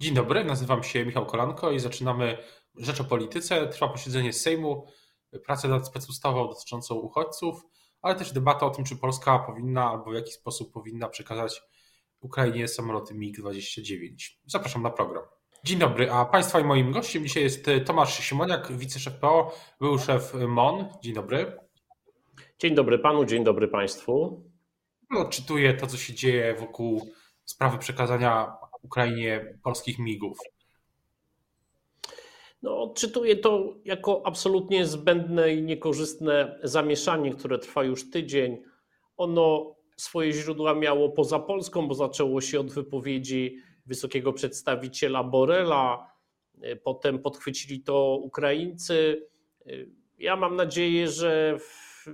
Dzień dobry, nazywam się Michał Kolanko i zaczynamy Rzecz o Polityce. Trwa posiedzenie Sejmu, prace nad specustawą dotyczącą uchodźców, ale też debata o tym, czy Polska powinna albo w jaki sposób powinna przekazać Ukrainie samoloty MiG-29. Zapraszam na program. Dzień dobry, a Państwa i moim gościem dzisiaj jest Tomasz Simoniak, wiceszef PO, był szef MON. Dzień dobry. Dzień dobry Panu, dzień dobry Państwu. Odczytuję to, co się dzieje wokół sprawy przekazania Ukrainie polskich migów? No, odczytuję to jako absolutnie zbędne i niekorzystne zamieszanie, które trwa już tydzień. Ono swoje źródła miało poza Polską, bo zaczęło się od wypowiedzi wysokiego przedstawiciela Borela, potem podchwycili to Ukraińcy. Ja mam nadzieję, że w...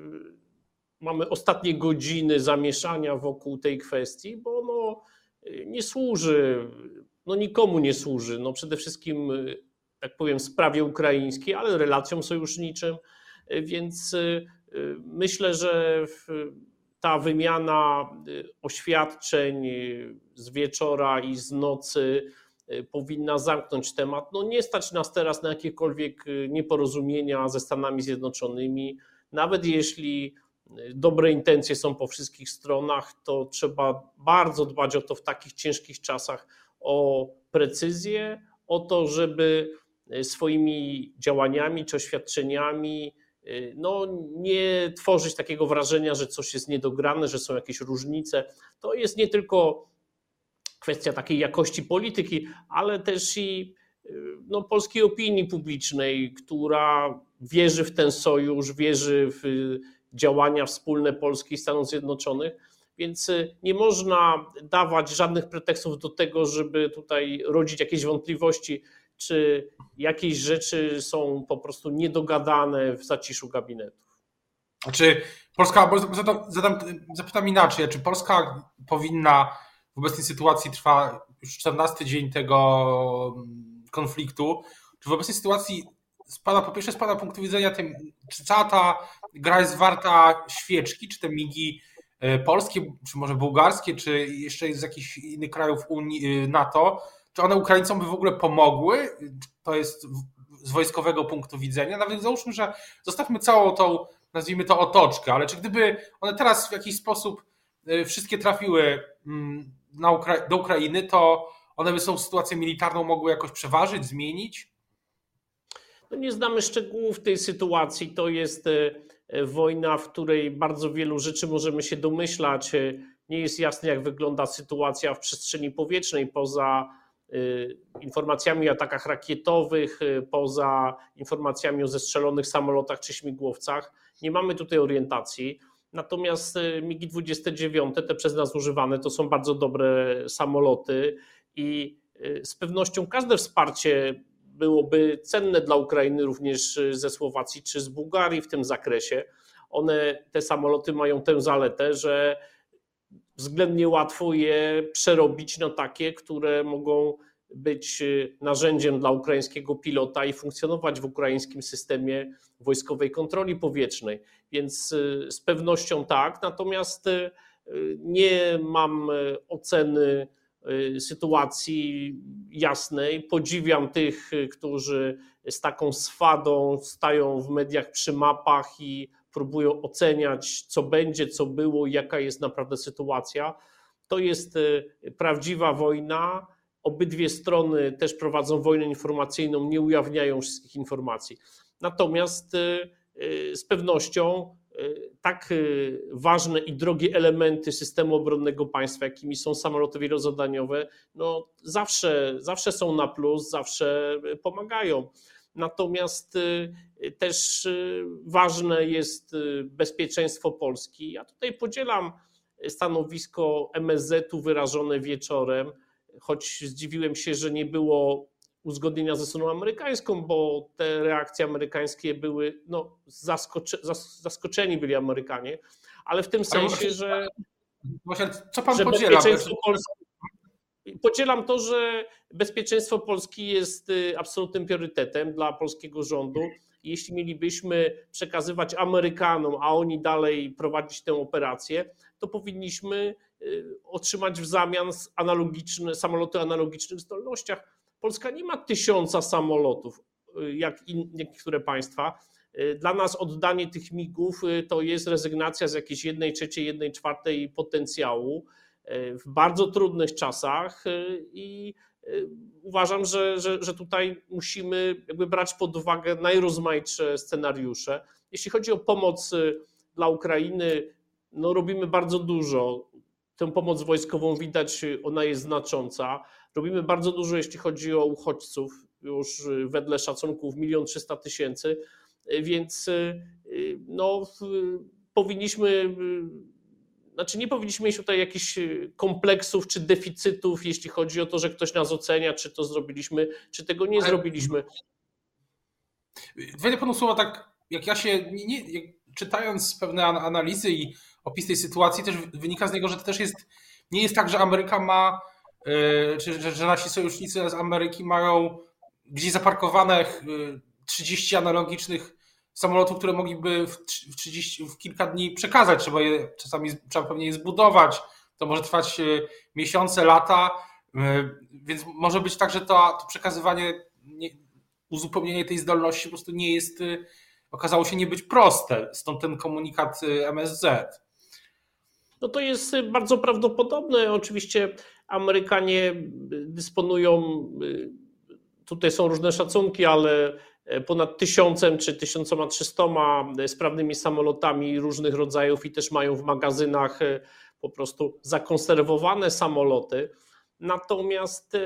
mamy ostatnie godziny zamieszania wokół tej kwestii, bo nie służy, no nikomu nie służy. No przede wszystkim, tak powiem, sprawie ukraińskiej, ale relacjom sojuszniczym, więc y, myślę, że ta wymiana oświadczeń z wieczora i z nocy powinna zamknąć temat. No nie stać nas teraz na jakiekolwiek nieporozumienia ze Stanami Zjednoczonymi, nawet jeśli dobre intencje są po wszystkich stronach, to trzeba bardzo dbać o to w takich ciężkich czasach, o precyzję, o to, żeby swoimi działaniami czy oświadczeniami no, nie tworzyć takiego wrażenia, że coś jest niedograne, że są jakieś różnice. To jest nie tylko kwestia takiej jakości polityki, ale też i no, polskiej opinii publicznej, która wierzy w ten sojusz, wierzy w działania wspólne Polski i Stanów Zjednoczonych. Więc y, nie można dawać żadnych pretekstów do tego, żeby tutaj rodzić jakieś wątpliwości, czy jakieś rzeczy są po prostu niedogadane w zaciszu gabinetów. Czy Polska, bo zadam, zadam, zapytam inaczej, czy Polska powinna w obecnej sytuacji trwa już 14 dzień tego konfliktu, czy w obecnej sytuacji z pana, po pierwsze z pana punktu widzenia, tym, czy cała ta gra jest warta świeczki, czy te migi e, polskie, czy może bułgarskie, czy jeszcze z jakichś innych krajów Unii, e, NATO, czy one Ukraińcom by w ogóle pomogły? To jest z wojskowego punktu widzenia. Nawet załóżmy, że zostawmy całą tą, nazwijmy to, otoczkę, ale czy gdyby one teraz w jakiś sposób e, wszystkie trafiły mm, Ukra do Ukrainy, to one by tą sytuację militarną mogły jakoś przeważyć, zmienić? No nie znamy szczegółów tej sytuacji. To jest e, e, wojna, w której bardzo wielu rzeczy możemy się domyślać. E, nie jest jasne, jak wygląda sytuacja w przestrzeni powietrznej poza informacjami o atakach rakietowych, poza informacjami o zestrzelonych samolotach czy śmigłowcach. Nie mamy tutaj orientacji. Natomiast MiG-29, te przez nas używane, to są bardzo dobre samoloty i z pewnością każde wsparcie byłoby cenne dla Ukrainy również y, ze Słowacji czy z Bułgarii w tym zakresie. One, te samoloty mają tę zaletę, że względnie łatwo je przerobić na takie, które mogą być y, narzędziem dla ukraińskiego pilota i funkcjonować w ukraińskim systemie wojskowej kontroli powietrznej. Więc y, z pewnością tak, natomiast nie mam oceny sytuacji jasnej. Podziwiam tych, y, którzy z taką swadą stają w mediach przy mapach i próbują oceniać, co będzie, co było, jaka jest naprawdę sytuacja. To jest y, prawdziwa wojna. Obydwie strony też prowadzą wojnę informacyjną, nie ujawniają wszystkich informacji. Natomiast z pewnością tak y, ważne i drogie elementy systemu obronnego państwa, jakimi są samoloty wielozadaniowe, no zawsze, zawsze są na plus, zawsze pomagają. Natomiast y, też y, ważne jest bezpieczeństwo Polski. Ja tutaj podzielam stanowisko MSZ-u wyrażone wieczorem, choć zdziwiłem się, że nie było uzgodnienia ze stroną amerykańską, bo te reakcje amerykańskie były, no, zaskocze, zaskoczeni byli Amerykanie, ale w tym sensie, że. Właśnie, co pan podziela? Polski, podzielam to, że bezpieczeństwo Polski jest y, absolutnym priorytetem dla polskiego rządu. Jeśli mielibyśmy przekazywać Amerykanom, a oni dalej prowadzić tę operację, to powinniśmy otrzymać w zamian analogiczne, samoloty o analogicznych zdolnościach. Polska nie ma tysiąca samolotów, jak in, niektóre państwa. Dla nas oddanie tych migów to jest rezygnacja z jakiejś jednej trzeciej, jednej czwartej potencjału w bardzo trudnych czasach i uważam, że, że, że tutaj musimy jakby brać pod uwagę najrozmaitsze scenariusze. Jeśli chodzi o pomoc dla Ukrainy, no robimy bardzo dużo. Tę pomoc wojskową widać, ona jest znacząca. Robimy bardzo dużo, jeśli chodzi o uchodźców, już wedle szacunków 1 300 tysięcy, więc no, powinniśmy znaczy nie powinniśmy mieć tutaj jakichś kompleksów czy deficytów, jeśli chodzi o to, że ktoś nas ocenia, czy to zrobiliśmy, czy tego nie Ale... zrobiliśmy. Wejdę panu słowa tak, jak ja się, nie, nie, czytając pewne analizy i opis tej sytuacji, też wynika z niego, że to też jest, nie jest tak, że Ameryka ma, czy że, że nasi sojusznicy z Ameryki mają gdzieś zaparkowane 30 yy, analogicznych samolotów, które mogliby w, 30, w kilka dni przekazać. Trzeba je czasami trzeba pewnie je zbudować. To może trwać yy, miesiące, lata, więc może być tak, że to, to przekazywanie, nie, uzupełnienie tej zdolności po prostu nie jest okazało się nie być proste. Stąd ten komunikat y, MSZ. No to jest y, bardzo prawdopodobne. Oczywiście Amerykanie dysponują, y, tutaj są różne szacunki, ale ponad tysiącem czy tysiącoma trzystoma sprawnymi samolotami różnych rodzajów i też mają w magazynach po prostu zakonserwowane samoloty. Natomiast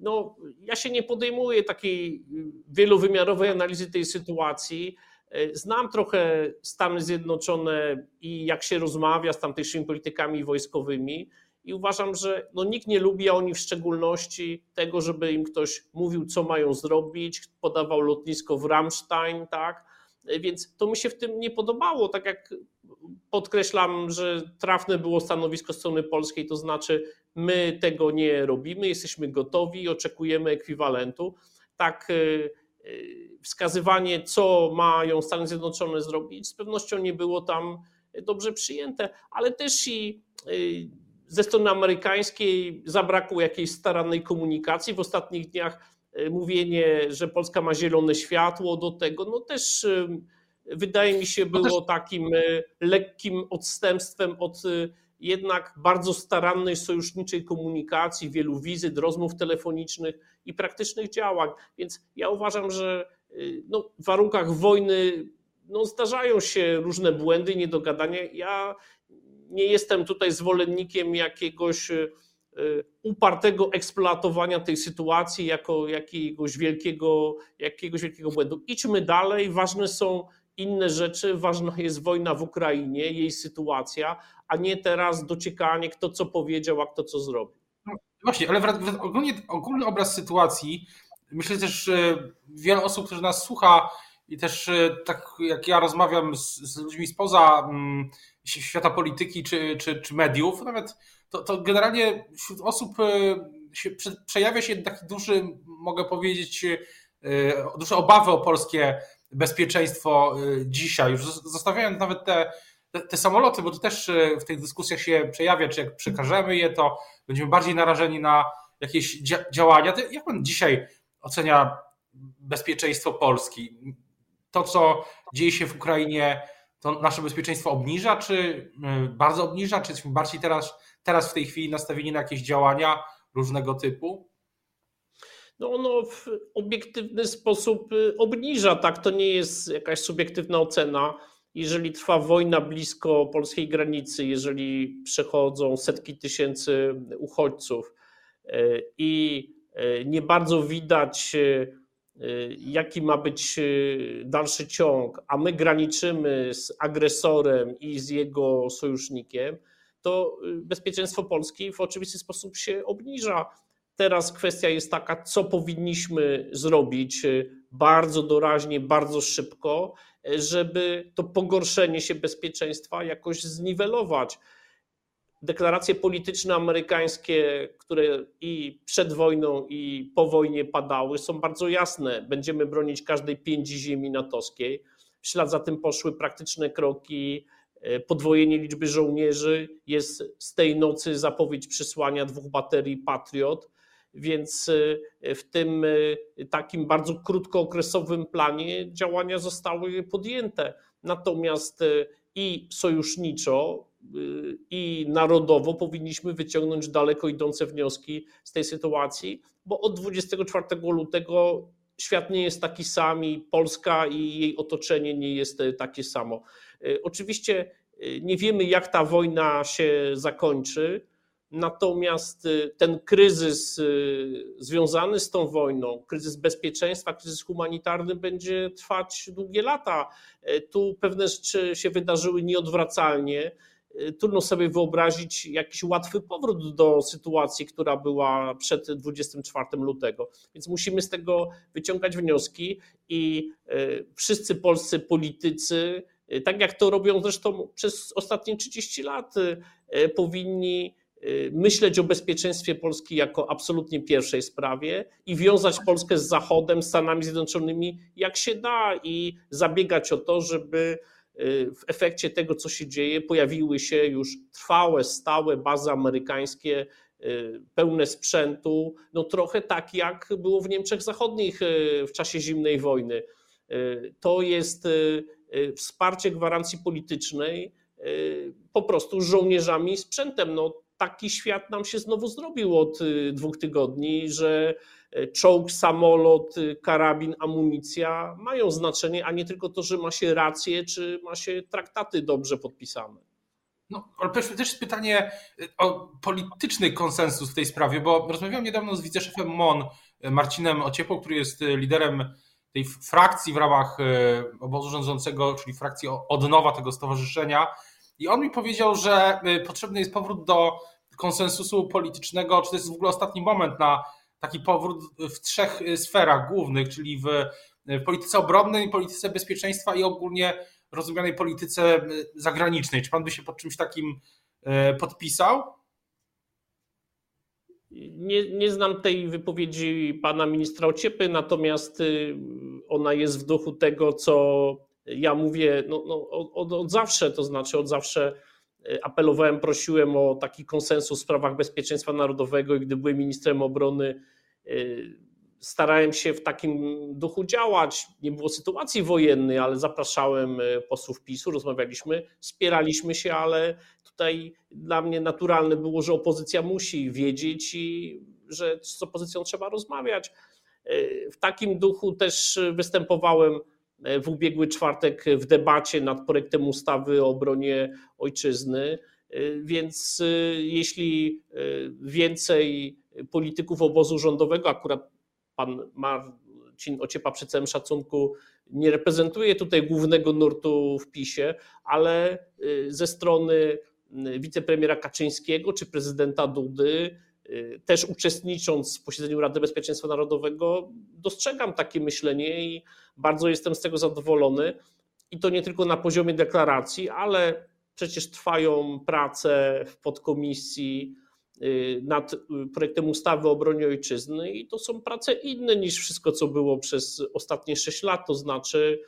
no, ja się nie podejmuję takiej wielowymiarowej analizy tej sytuacji. Znam trochę Stany Zjednoczone i jak się rozmawia z tamtejszymi politykami wojskowymi i uważam, że no, nikt nie lubi, a oni w szczególności tego, żeby im ktoś mówił, co mają zrobić, podawał lotnisko w Ramstein, tak? Więc to mi się w tym nie podobało, tak jak podkreślam, że trafne było stanowisko strony polskiej, to znaczy my tego nie robimy, jesteśmy gotowi i oczekujemy ekwiwalentu. Tak e, e, wskazywanie, co mają Stany Zjednoczone zrobić, z pewnością nie było tam dobrze przyjęte, ale też i e, ze strony amerykańskiej zabrakło jakiejś starannej komunikacji. W ostatnich dniach mówienie, że Polska ma zielone światło do tego, no też wydaje mi się było takim lekkim odstępstwem od jednak bardzo starannej sojuszniczej komunikacji, wielu wizyt, rozmów telefonicznych i praktycznych działań. Więc ja uważam, że no, w warunkach wojny no, zdarzają się różne błędy, niedogadania. Ja nie jestem tutaj zwolennikiem jakiegoś y, upartego eksploatowania tej sytuacji jako jakiegoś wielkiego, jakiegoś wielkiego błędu. Idźmy dalej, ważne są inne rzeczy. Ważna jest wojna w Ukrainie, jej sytuacja, a nie teraz dociekanie, kto co powiedział, a kto co zrobił. No, właśnie, ale ogólnie, ogólny obraz sytuacji, myślę też, że wiele osób, którzy nas słucha i też e, tak jak ja rozmawiam z, z ludźmi spoza um, świata polityki czy, czy, czy mediów, nawet to, to generalnie wśród osób e, się, przejawia się taki duży, mogę powiedzieć, e, duże obawy o polskie bezpieczeństwo dzisiaj, już zostawiając nawet te, te, te, samoloty, bo to też w tych dyskusjach się przejawia, czy jak przekażemy je, to będziemy bardziej narażeni na jakieś dzia działania. Jak pan dzisiaj ocenia bezpieczeństwo Polski? To, co dzieje się w Ukrainie, to nasze bezpieczeństwo obniża, czy y, bardzo obniża, czy jesteśmy bardziej teraz, teraz w tej chwili nastawieni na jakieś działania różnego typu? no ono w obiektywny sposób y, obniża. Tak, to nie jest jakaś subiektywna ocena. Jeżeli trwa wojna blisko polskiej granicy, jeżeli przechodzą setki tysięcy uchodźców y, i y, nie bardzo widać, jaki ma być dalszy ciąg, a my graniczymy z agresorem i z jego sojusznikiem, to bezpieczeństwo Polski w oczywisty sposób się obniża. Teraz kwestia jest taka, co powinniśmy zrobić y, bardzo doraźnie, bardzo szybko, y, żeby to pogorszenie się bezpieczeństwa jakoś zniwelować. Deklaracje polityczne amerykańskie, które i przed wojną, i po wojnie padały, są bardzo jasne. Będziemy bronić każdej pięci ziemi natowskiej. W ślad za tym poszły praktyczne kroki podwojenie liczby żołnierzy, jest z tej nocy zapowiedź przysłania dwóch baterii Patriot, więc w tym takim bardzo krótkookresowym planie działania zostały podjęte. Natomiast i sojuszniczo, i narodowo powinniśmy wyciągnąć daleko idące wnioski z tej sytuacji, bo od 24 lutego świat nie jest taki sam i Polska i jej otoczenie nie jest takie samo. Oczywiście nie wiemy, jak ta wojna się zakończy, natomiast ten kryzys związany z tą wojną, kryzys bezpieczeństwa, kryzys humanitarny będzie trwać długie lata. Tu pewne rzeczy się wydarzyły nieodwracalnie trudno sobie wyobrazić jakiś łatwy powrót do sytuacji, która była przed 24 lutego. Więc musimy z tego wyciągać wnioski i y, wszyscy polscy politycy, y, tak jak to robią zresztą przez ostatnie 30 lat, powinni myśleć o bezpieczeństwie Polski jako absolutnie pierwszej sprawie i wiązać Polskę z Zachodem, Stanami Zjednoczonymi jak się da i zabiegać o to, żeby w efekcie tego, co się dzieje, pojawiły się już trwałe, stałe bazy amerykańskie, y, pełne sprzętu, no trochę tak jak było w Niemczech Zachodnich y, w czasie zimnej wojny. Y, to jest wsparcie gwarancji politycznej po prostu żołnierzami i sprzętem. No, taki świat nam się znowu zrobił od dwóch tygodni, że czołg, samolot, karabin, amunicja mają znaczenie, a nie tylko to, że ma się rację, czy ma się traktaty dobrze podpisane. No, ale też jest pytanie y, o polityczny konsensus w tej sprawie, bo rozmawiałem niedawno z wiceszefem MON, y, Marcinem Ociepą, który jest y, liderem tej frakcji w ramach obozu rządzącego, czyli frakcji odnowa tego stowarzyszenia. I on mi powiedział, że potrzebny jest powrót do konsensusu politycznego, czy to jest w ogóle ostatni moment na taki powrót w trzech sferach głównych, czyli w, w polityce obronnej, polityce bezpieczeństwa i ogólnie rozumianej polityce zagranicznej. Czy pan by się pod czymś takim podpisał? Nie, nie znam tej wypowiedzi pana ministra Ociepy, natomiast y, ona jest w duchu tego, co ja mówię no, no, od, od zawsze, to znaczy od zawsze y, apelowałem, prosiłem o taki konsensus w sprawach bezpieczeństwa narodowego i gdy byłem ministrem obrony, Y, starałem się w takim duchu działać. Nie było sytuacji wojennej, ale zapraszałem y, posłów PiSu, rozmawialiśmy, wspieraliśmy się, ale tutaj dla mnie naturalne było, że opozycja musi wiedzieć i że z opozycją trzeba rozmawiać. W takim duchu też występowałem w ubiegły czwartek w debacie nad projektem ustawy o obronie ojczyzny. Więc jeśli więcej polityków obozu rządowego, akurat pan Marcin Ociepa przy całym szacunku nie reprezentuje tutaj głównego nurtu w PiSie, ale y, ze strony y, wicepremiera Kaczyńskiego czy prezydenta Dudy, y, też uczestnicząc w posiedzeniu Rady Bezpieczeństwa Narodowego, dostrzegam takie myślenie i bardzo jestem z tego zadowolony. I to nie tylko na poziomie deklaracji, ale przecież trwają prace w podkomisji Y, nad y, projektem ustawy o obronie ojczyzny i to są prace inne niż wszystko, co było przez ostatnie 6 lat. To znaczy,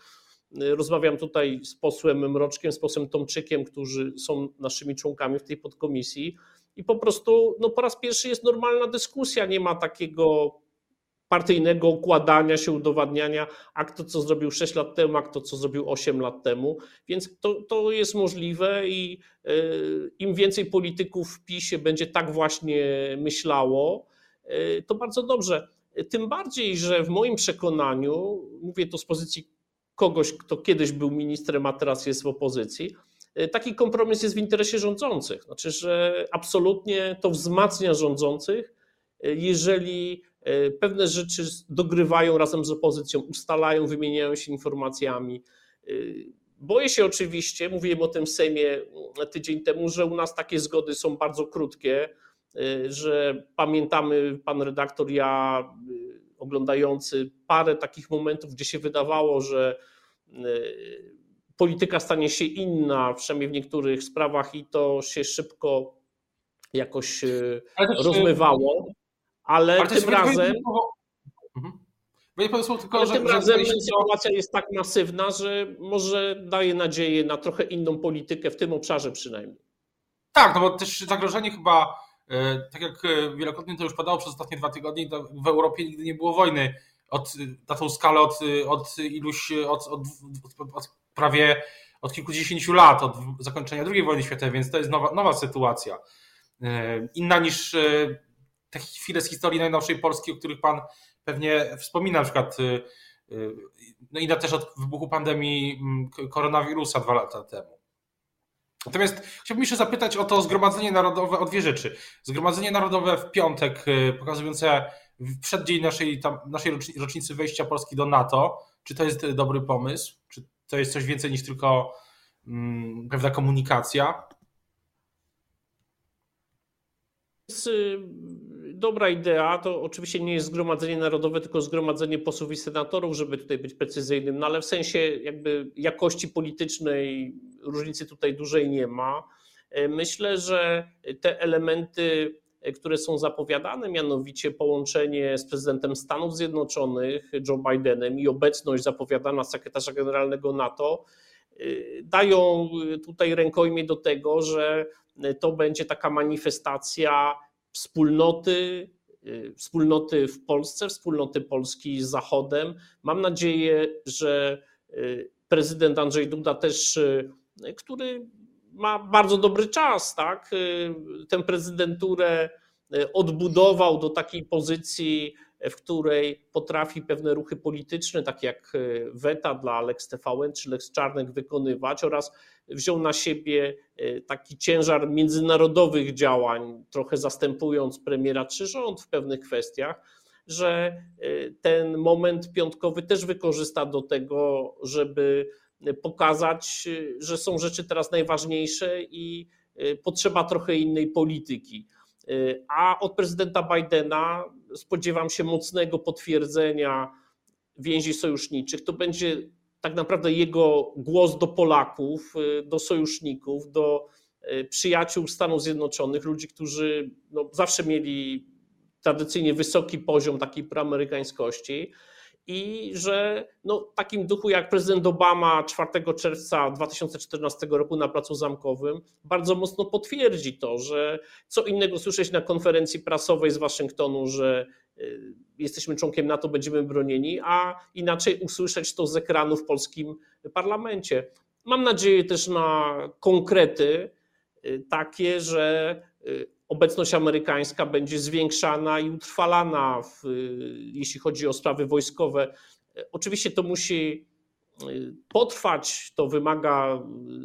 y, rozmawiam tutaj z posłem Mroczkiem, z posłem Tomczykiem, którzy są naszymi członkami w tej podkomisji i po prostu no, po raz pierwszy jest normalna dyskusja, nie ma takiego partyjnego układania się, udowadniania, a kto co zrobił 6 lat temu, a kto co zrobił 8 lat temu. Więc to, to jest możliwe i e, im więcej polityków w PiSie będzie tak właśnie myślało, e, to bardzo dobrze. Tym bardziej, że w moim przekonaniu, mówię to z pozycji kogoś, kto kiedyś był ministrem, a teraz jest w opozycji, taki kompromis jest w interesie rządzących. Znaczy, że absolutnie to wzmacnia rządzących, jeżeli E, pewne rzeczy dogrywają razem z opozycją, ustalają, wymieniają się informacjami. Boję się oczywiście, mówiłem o tym w Sejmie mm, tydzień temu, że u nas takie zgody są bardzo krótkie, że pamiętamy, pan redaktor, ja oglądający parę takich momentów, gdzie się wydawało, że polityka stanie się inna, przynajmniej w niektórych sprawach, i to się szybko jakoś rozmywało ale, ale tym razem. Mhm. tylko, Ale że, tym razem że sytuacja jest tak masywna, że może daje nadzieję na trochę inną politykę w tym obszarze przynajmniej. Tak, no bo też zagrożenie chyba, e, tak jak e, wielokrotnie to już padało przez ostatnie dwa tygodnie, w Europie nigdy nie było wojny od, na tą skalę od, od iluś, od, od, od prawie od kilkudziesięciu lat, od zakończenia II wojny światowej, więc to jest nowa, nowa sytuacja. E, inna niż te chwile z historii najnowszej Polski, o których Pan pewnie wspomina, na przykład no inna też od wybuchu pandemii koronawirusa dwa lata temu. Natomiast chciałbym jeszcze zapytać o to Zgromadzenie Narodowe, o dwie rzeczy. Zgromadzenie Narodowe w piątek, pokazujące przeddzień naszej, tam, naszej rocznicy wejścia Polski do NATO. Czy to jest dobry pomysł? Czy to jest coś więcej niż tylko hmm, pewna komunikacja? Jest y, dobra idea. To oczywiście nie jest Zgromadzenie Narodowe, tylko Zgromadzenie Posłów i Senatorów, żeby tutaj być precyzyjnym, no ale w sensie jakby jakości politycznej różnicy tutaj dużej nie ma. E, myślę, że te elementy, które są zapowiadane, mianowicie połączenie z prezydentem Stanów Zjednoczonych, Joe Bidenem i obecność zapowiadana sekretarza generalnego NATO, e, dają tutaj rękojmie do tego, że to będzie taka manifestacja wspólnoty, wspólnoty w Polsce, wspólnoty Polski z Zachodem. Mam nadzieję, że prezydent Andrzej Duda też który ma bardzo dobry czas, tak? Tę prezydenturę odbudował do takiej pozycji, w której potrafi pewne ruchy polityczne, takie jak weta dla Lex TVN czy Lex Czarnek wykonywać oraz wziął na siebie taki ciężar międzynarodowych działań, trochę zastępując premiera czy rząd w pewnych kwestiach, że ten moment piątkowy też wykorzysta do tego, żeby pokazać, że są rzeczy teraz najważniejsze i y, potrzeba trochę innej polityki. Y, a od prezydenta Bidena spodziewam się mocnego potwierdzenia więzi sojuszniczych. To będzie tak naprawdę jego głos do Polaków, y, do sojuszników, do przyjaciół Stanów Zjednoczonych, ludzi, którzy no, zawsze mieli tradycyjnie wysoki poziom takiej proamerykańskości i że no, takim duchu jak prezydent Obama 4 czerwca 2014 roku na Placu Zamkowym bardzo mocno potwierdzi to, że co innego słyszeć na konferencji prasowej z Waszyngtonu, że y, jesteśmy członkiem NATO, będziemy bronieni, a inaczej usłyszeć to z ekranu w polskim parlamencie. Mam nadzieję też na konkrety y, takie, że y, obecność amerykańska będzie zwiększana i utrwalana, w, jeśli chodzi o sprawy wojskowe. Oczywiście to musi y, potrwać, to wymaga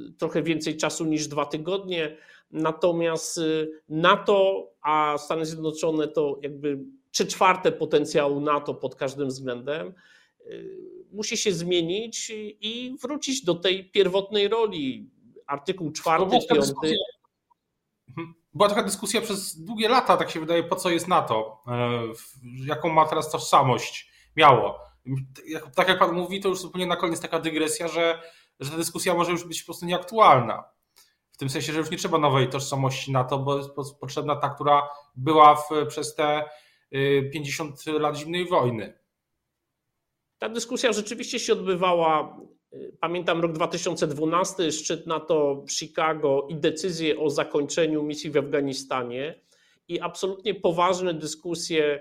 y, trochę więcej czasu niż dwa tygodnie, natomiast y, NATO, a Stany Zjednoczone to jakby trzy czwarte potencjału NATO pod każdym względem, musi się zmienić i wrócić do tej pierwotnej roli. Artykuł czwarty, piąty była taka dyskusja przez długie lata, tak się wydaje, po co jest NATO, e, jaką ma teraz tożsamość miało. Tak jak Pan mówi, to już zupełnie na koniec taka dygresja, że, że ta dyskusja może już być po prostu nieaktualna. W tym sensie, że już nie trzeba nowej tożsamości NATO, bo jest potrzebna ta, która była w, przez te 50 y, lat zimnej wojny. Ta dyskusja rzeczywiście się odbywała Pamiętam rok 2012, szczyt NATO w Chicago i decyzję o zakończeniu misji w Afganistanie i absolutnie poważne dyskusje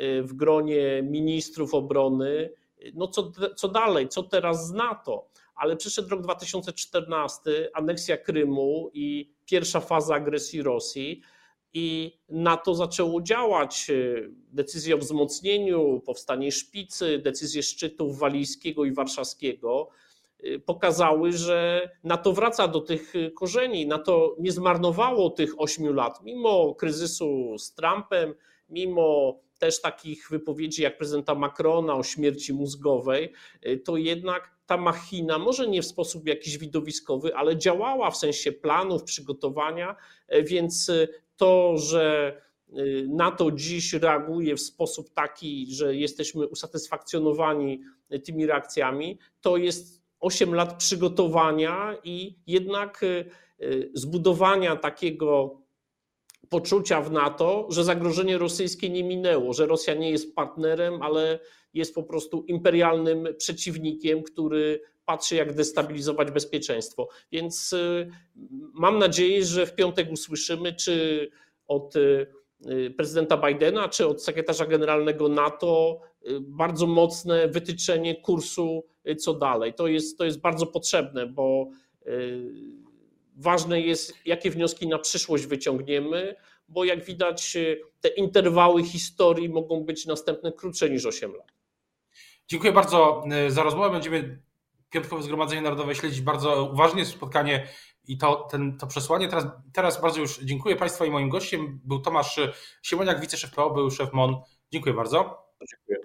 y, w gronie ministrów obrony. No co, co dalej, co teraz z NATO? Ale przyszedł rok 2014, aneksja Krymu i pierwsza faza agresji Rosji i NATO zaczęło działać. Decyzje o wzmocnieniu, powstanie szpicy, decyzje szczytów walijskiego i warszawskiego. Y, pokazały, że NATO wraca do tych korzeni. NATO nie zmarnowało tych ośmiu lat, mimo kryzysu z Trumpem, mimo też takich wypowiedzi jak prezydenta Macrona o śmierci mózgowej, y, to jednak ta machina, może nie w sposób jakiś widowiskowy, ale działała w sensie planów, przygotowania, y, więc to, że NATO dziś reaguje w sposób taki, że jesteśmy usatysfakcjonowani tymi reakcjami, to jest 8 lat przygotowania i jednak y, y, zbudowania takiego poczucia w NATO, że zagrożenie rosyjskie nie minęło, że Rosja nie jest partnerem, ale jest po prostu imperialnym przeciwnikiem, który patrzy, jak destabilizować bezpieczeństwo. Więc y, mam nadzieję, że w piątek usłyszymy, czy od prezydenta Bidena, czy od sekretarza generalnego NATO bardzo mocne wytyczenie kursu, co dalej. To jest, to jest bardzo potrzebne, bo ważne jest, jakie wnioski na przyszłość wyciągniemy, bo jak widać, te interwały historii mogą być następne krótsze niż 8 lat. Dziękuję bardzo za rozmowę. Będziemy Piątkowe Zgromadzenie Narodowe śledzić bardzo uważnie spotkanie i to, ten, to przesłanie. Teraz, teraz bardzo już dziękuję Państwu i moim gościem był Tomasz Siemoniak, wiceszef PO, był szef MON. Dziękuję bardzo. Dziękuję.